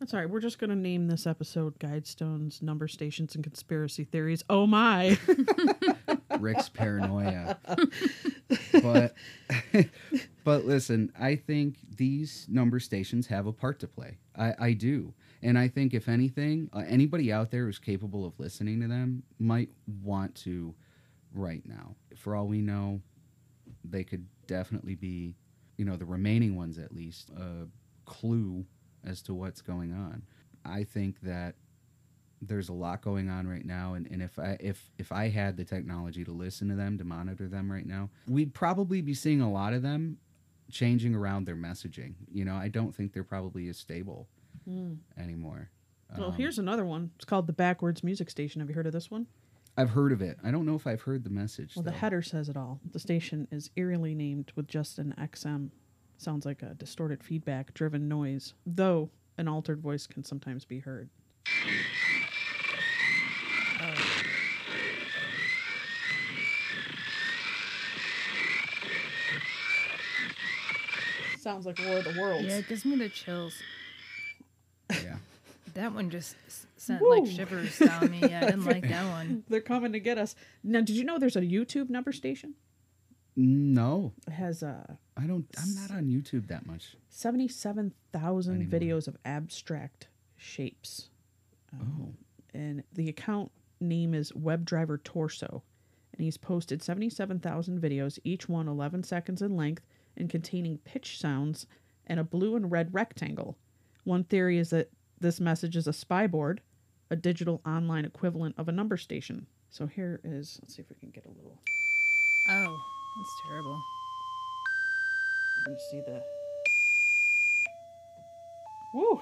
That's all right. We're just going to name this episode Guidestones, Number Stations, and Conspiracy Theories. Oh my. Rick's paranoia. but but listen, I think these number stations have a part to play. I, I do. And I think if anything, uh, anybody out there who's capable of listening to them might want to right now. For all we know, they could definitely be, you know, the remaining ones at least, a clue as to what's going on. I think that there's a lot going on right now and, and if I if if I had the technology to listen to them, to monitor them right now, we'd probably be seeing a lot of them changing around their messaging. You know, I don't think they're probably as stable anymore. well, Um, here's another one. It's called the Backwards Music Station. Have you heard of this one? I've heard of it. I don't know if I've heard the message. Well, the header says it all. The station is eerily named with just an XM. Sounds like a distorted feedback driven noise, though an altered voice can sometimes be heard. Oh. Sounds like War of the Worlds. Yeah, it gives me the chills. yeah. That one just s- sent like shivers down me. Yeah, I didn't like that one. They're coming to get us. Now, did you know there's a YouTube number station? No, It has a. I don't. I'm not on YouTube that much. 77,000 videos of abstract shapes. Um, Oh. And the account name is WebDriver Torso. And he's posted 77,000 videos, each one 11 seconds in length and containing pitch sounds and a blue and red rectangle. One theory is that this message is a spy board, a digital online equivalent of a number station. So here is, let's see if we can get a little, Oh, that's terrible. You me see the. Woo!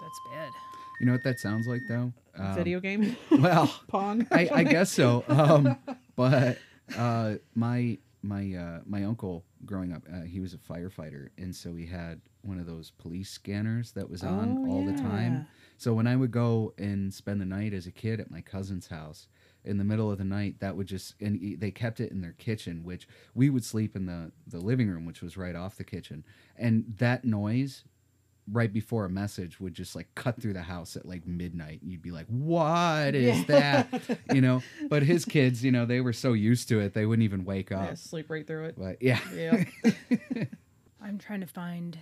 That's bad. You know what that sounds like though? Um, Video game? Well, Pong? I, I guess so. Um, but uh, my my uh, my uncle growing up, uh, he was a firefighter, and so he had one of those police scanners that was on Oh, all the time. So when I would go and spend the night as a kid at my cousin's house, in the middle of the night, that would just and they kept it in their kitchen, which we would sleep in the the living room, which was right off the kitchen, and that noise right before a message would just like cut through the house at like midnight. And you'd be like what is that? You know? But his kids you know they were so used to it they wouldn't even wake up. Yeah, sleep right through it. but yeah. Yeah. I'm trying to find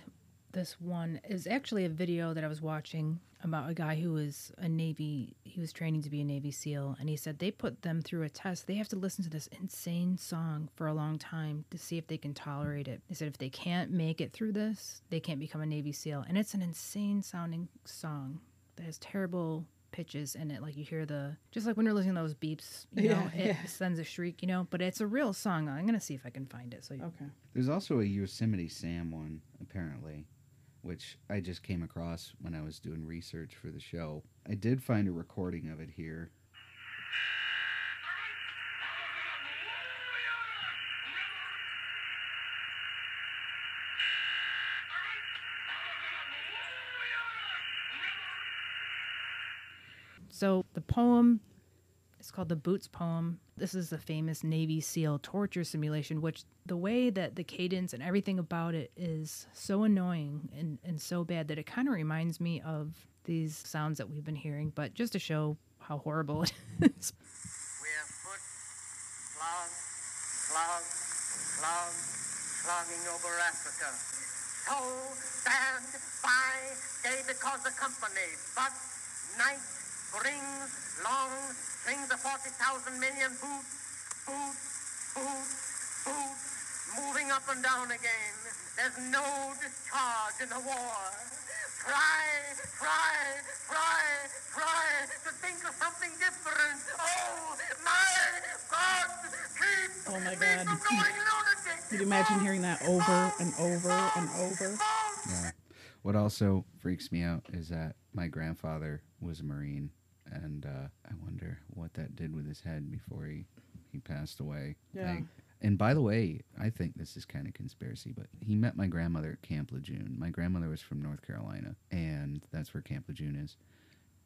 this one. Is actually a video that I was watching about a guy who was a Navy. He was training to be a Navy SEAL, and he said they put them through a test. They have to listen to this insane song for a long time to see if they can tolerate it. They said if they can't make it through this, they can't become a Navy SEAL. And it's an insane sounding song that has terrible pitches in it like you hear the just like when you're listening to those beeps you know Yeah, it yeah. sends a shriek you know but it's a real song i'm gonna see if i can find it so okay. there's also a yosemite sam one apparently which I just came across when I was doing research for the show. I did find a recording of it here. So the poem is called the Boots poem. This is the famous Navy SEAL torture simulation, which the way that the cadence and everything about it is so annoying and, and so bad that it kind of reminds me of these sounds that we've been hearing, but just to show how horrible it is. We're foot, clog, clog, clog, clogging over Africa. So stand by day because company, but night brings long strings of 40,000 million boots, boots, boots, boots, moving up and down again. There's no discharge in the war. Try, try, try, try to think of something different. Oh, my God! Keep Oh my me God. from going lunatic. You'd imagine hearing that over and over and over. Yeah. What also freaks me out is that my grandfather was a Marine, and uh, I wonder what that did with his head before he, he passed away. Yeah. Like- and by the way, I think this is kind of conspiracy, but he met my grandmother at Camp Lejeune. My grandmother was from North Carolina, and that's where Camp Lejeune is.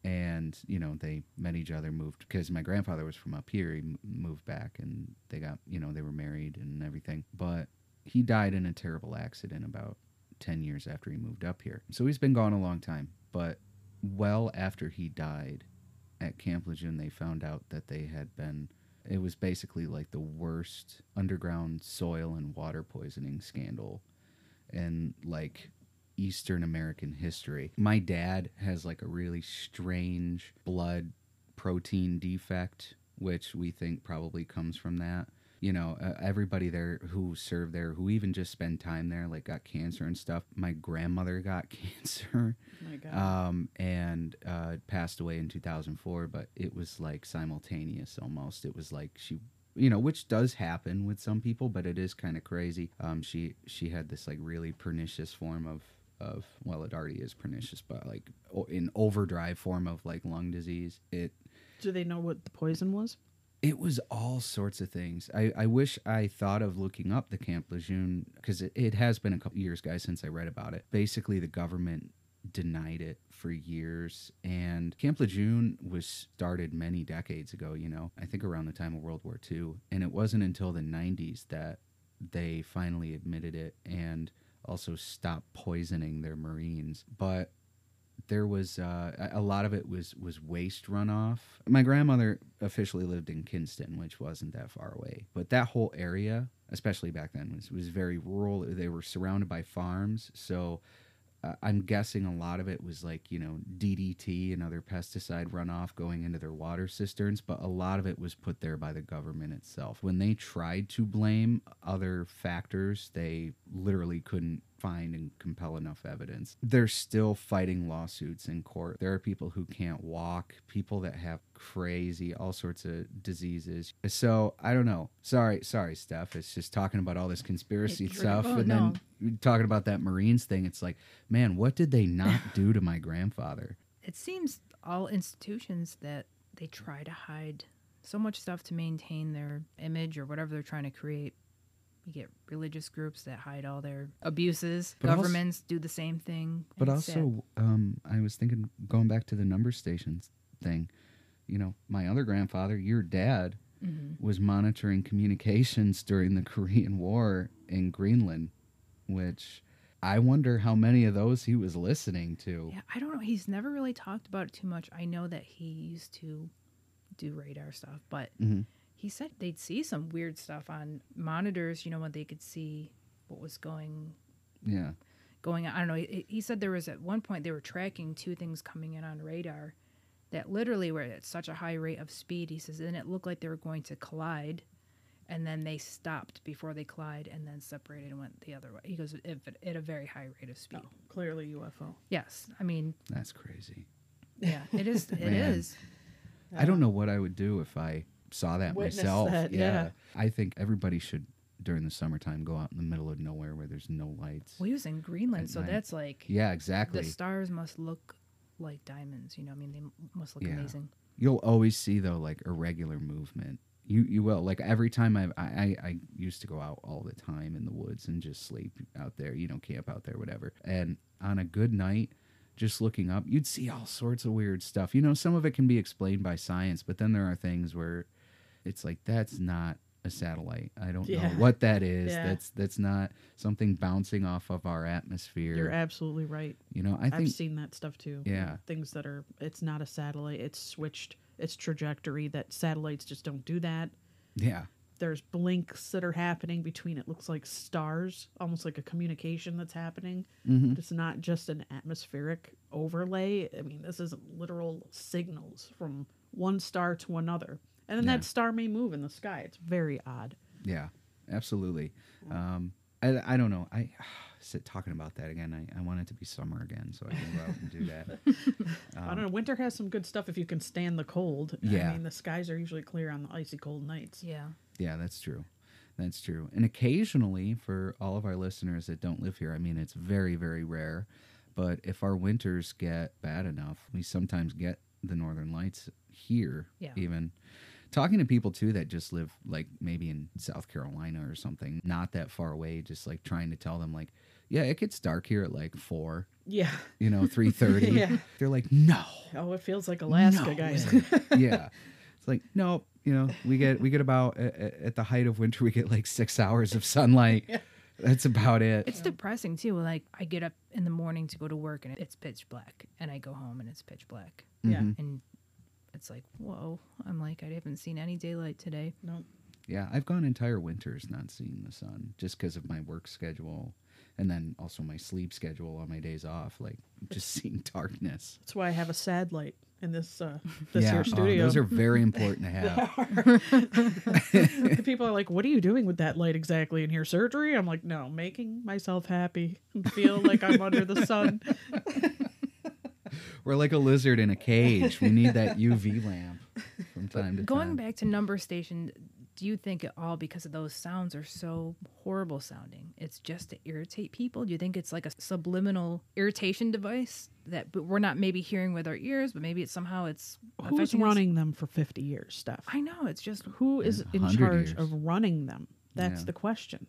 And you know they met each other, moved because my grandfather was from up here. He moved back, and they got you know they were married and everything. But he died in a terrible accident about 10 years after he moved up here. So he's been gone a long time. But well after he died at Camp Lejeune, they found out that they had been, it was basically like the worst underground soil and water poisoning scandal in like Eastern American history. My dad has like a really strange blood protein defect, which we think probably comes from that. You know, uh, everybody there who served there, who even just spent time there, like got cancer and stuff. My grandmother got cancer Oh my God. um, and uh, passed away in 2004. But it was like simultaneous almost. It was like she, you know, which does happen with some people, but it is kind of crazy. Um, she she had this like really pernicious form of of well, it already is pernicious, but like in overdrive form of like lung disease. It Do they know what the poison was? It was all sorts of things. I, I wish I thought of looking up the Camp Lejeune because it, it has been a couple years, guys, since I read about it. Basically, the government denied it for years, and Camp Lejeune was started many decades ago. You know, I think around the time of World War II, and it wasn't until the '90s that they finally admitted it and also stopped poisoning their Marines. But there was uh, a lot of it was was waste runoff. My grandmother officially lived in Kinston, which wasn't that far away, but that whole area, especially back then, was was very rural. They were surrounded by farms, so. Uh, I'm guessing a lot of it was like, you know, DDT and other pesticide runoff going into their water cisterns, but a lot of it was put there by the government itself. When they tried to blame other factors, they literally couldn't find and compel enough evidence. They're still fighting lawsuits in court. There are people who can't walk, people that have crazy, all sorts of diseases. So I don't know. Sorry, sorry, Steph. It's just talking about all this conspiracy It's- stuff, oh, and no. then talking about that Marines thing. It's like, man, what did they not do to my grandfather? It seems all institutions that they try to hide so much stuff to maintain their image or whatever they're trying to create. You get religious groups that hide all their abuses. But also- Governments do the same thing. But also, um, I was thinking, going back to the number stations thing, you know, my other grandfather, your dad, Mm-hmm. was monitoring communications during the Korean War in Greenland, which I wonder how many of those he was listening to. Yeah, I don't know. He's never really talked about it too much. I know that he used to do radar stuff, but Mhm. He said they'd see some weird stuff on monitors. You know, when they could see what was going Yeah. going on. I don't know. He, he said there was at one point they were tracking two things coming in on radar that literally were at such a high rate of speed. He says, and it looked like they were going to collide. And then they stopped before they collide and then separated and went the other way. He goes, at, at a very high rate of speed. Oh, clearly UFO. Yes. I mean, That's crazy. yeah, it is. it is. I don't know what I would do if I saw that Witnessed myself. that, yeah. I think everybody should, during the summertime, go out in the middle of nowhere where there's no lights. Well, he was in Greenland, so night. that's like Yeah, exactly. the stars must look like diamonds. You know, I mean, they must look Yeah. amazing. You'll always see though like irregular movement. You you will like every time I've, I I I used to go out all the time in the woods and just sleep out there, you know, camp out there, whatever. And on a good night, just looking up, you'd see all sorts of weird stuff. You know, some of it can be explained by science, but then there are things where it's like that's not a satellite. I don't Yeah. know what that is. Yeah. That's that's not something bouncing off of our atmosphere. You're absolutely right. you know, I I've seen that stuff too. Yeah. Things that are it's not a satellite, it's switched its trajectory that satellites just don't do that. yeah. There's blinks that are happening between it looks like stars, almost like a communication that's happening. Mm-hmm. It's not just an atmospheric overlay. I mean, this is literal signals from one star to another. And then Yeah. that star may move in the sky. It's very odd. Yeah, absolutely. Um, I, I don't know. I sit talking about that again. I, I want it to be summer again so I can go out and do that. I don't know. Winter has some good stuff if you can stand the cold. Yeah. I mean, the skies are usually clear on the icy cold nights. Yeah. Yeah, that's true. That's true. And occasionally, for all of our listeners that don't live here, I mean, it's very, very rare. But if our winters get bad enough, we sometimes get the northern lights here, Yeah. even. Talking to people too that just live like maybe in South Carolina or something, not that far away, just like trying to tell them like, yeah, it gets dark here at like four, Yeah. you know, three thirty. Yeah. They're like, no, Oh, it feels like Alaska, no guys. yeah, it's like no, you know, we get we get about at, at the height of winter, we get like six hours of sunlight. yeah. That's about it. It's depressing too. Like I get up in the morning to go to work and it's pitch black, and I go home and it's pitch black, yeah. Mm-hmm. and it's like whoa. I'm like I haven't seen any daylight today. No. yeah, I've gone entire winters not seeing the sun just because of my work schedule, and then also my sleep schedule on my days off. Like just seeing darkness. That's why I have a sad light in this uh this yeah, here oh, studio. those are very important to have. The people are like, "What are you doing with that light exactly in here? Surgery?" I'm like, "No, making myself happy and feel like I'm under the sun." We're like a lizard in a cage. We need that UV lamp from time to Going time. Going back to number station, do you think at all because of those sounds are so horrible sounding? It's just to irritate people. Do you think it's like a subliminal irritation device that but we're not maybe hearing with our ears, but maybe it's somehow it's Who's affecting us? running them for 50 years, Steph? I know it's just Who is in charge years. of running them? That's Yeah. the question.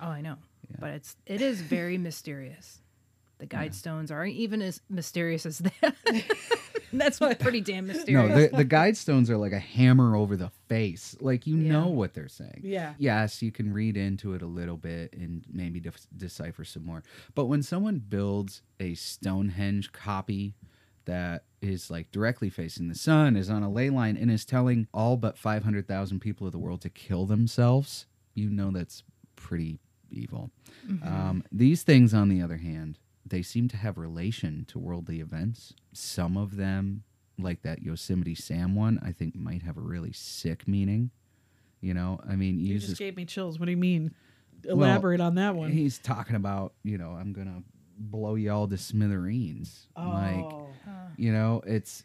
Oh, I know. But it's it is very mysterious. The guide stones are even as mysterious as that. That's pretty damn No, mysterious. the, the guide stones are like a hammer over the face. Like you Yeah. know what they're saying. Yeah. Yes, you can read into it a little bit and maybe def- decipher some more. But when someone builds a Stonehenge copy that is like directly facing the sun, is on a ley line, and is telling all but 500,000 people of the world to kill themselves, you know that's pretty evil. Um, these things, on the other hand, they seem to have relation to worldly events. Some of them, like that Yosemite Sam one, I think might have a really sick meaning. You know, I mean, You just gave me chills. What do you mean? Elaborate on that one. He's talking about, you know, I'm gonna blow y'all to smithereens. Like, Oh. you know, it's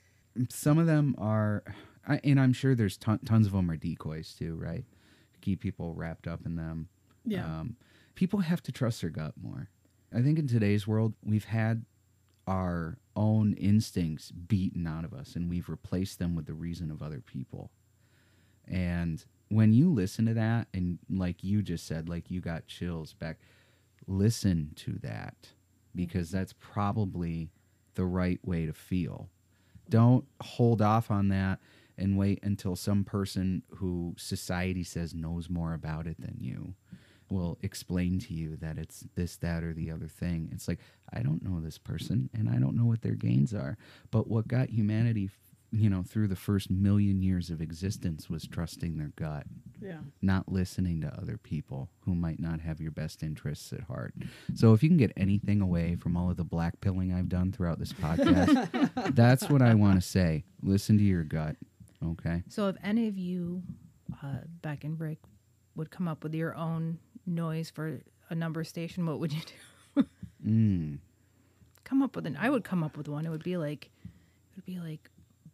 some of them are, and I'm sure there's ton, tons of them are decoys too, right? To keep people wrapped up in them. Yeah. Um, people have to trust their gut more. I think in today's world, we've had our own instincts beaten out of us, and we've replaced them with the reason of other people. And when you listen to that, and like you just said, like you got chills Beck, listen to that because that's probably the right way to feel. Don't hold off on that and wait until some person who society says knows more about it than you will explain to you that it's this, that, or the other thing. It's like, I don't know this person and I don't know what their gains are. But what got humanity, you know, through the first million years of existence was trusting their gut Yeah. not listening to other people who might not have your best interests at heart. So if you can get anything away from all of the black pilling I've done throughout this podcast, that's what I want to say. Listen to your gut. Okay. So, if any of you, uh, back in break, would come up with your own noise for a number station, what would you do? Mm. come up with an. I would come up with one. It would be like, it would be like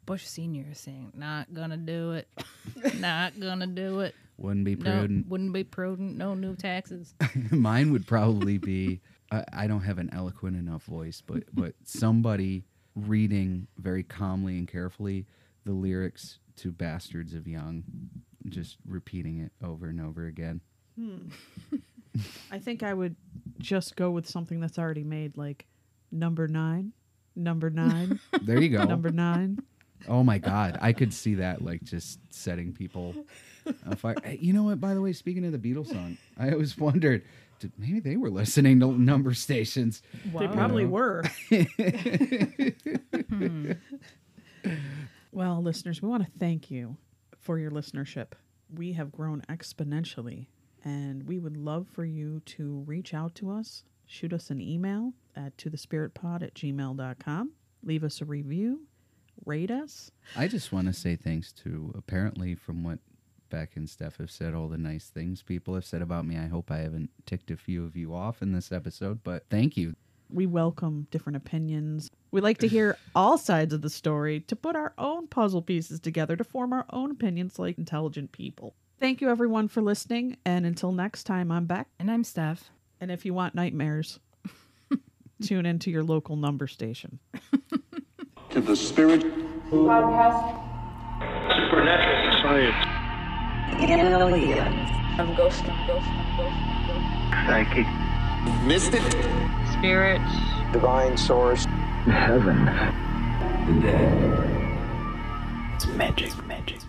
Bush Senior saying, "Not gonna do it, not gonna do it. Wouldn't be No, prudent. wouldn't be prudent. No new taxes." Mine would probably be I, I don't have an eloquent enough voice, but but somebody reading very calmly and carefully the lyrics to Bastards of Young, just repeating it over and over again. Hmm. I think I would just go with something that's already made, like number nine. Number nine. There you go. Number nine. Oh my god, I could see that like just setting people afire. Hey, you know what? By the way, speaking of the Beatles song, I always wondered, did, maybe they were listening to number stations. They probably know. were. Hmm. well, listeners, we want to thank you for your listenership. We have grown exponentially, and we would love for you to reach out to us. Shoot us an email at to the spiritpod at gmail.com. Leave us a review. Rate us. I just want to say thanks to apparently from what Beck and Steph have said, all the nice things people have said about me. I hope I haven't ticked a few of you off in this episode, but thank you. We welcome different opinions. We like to hear all sides of the story to put our own puzzle pieces together to form our own opinions like intelligent people. Thank you, everyone, for listening. And until next time, I'm Beck. And I'm Steph. And if you want nightmares, tune into your local number station. to the spirit Podcast. supernatural science Aliens. I'm ghost. I'm ghost. I'm ghost. Psychic mystic Spirits. divine source. heaven the dead. It's magic, magic.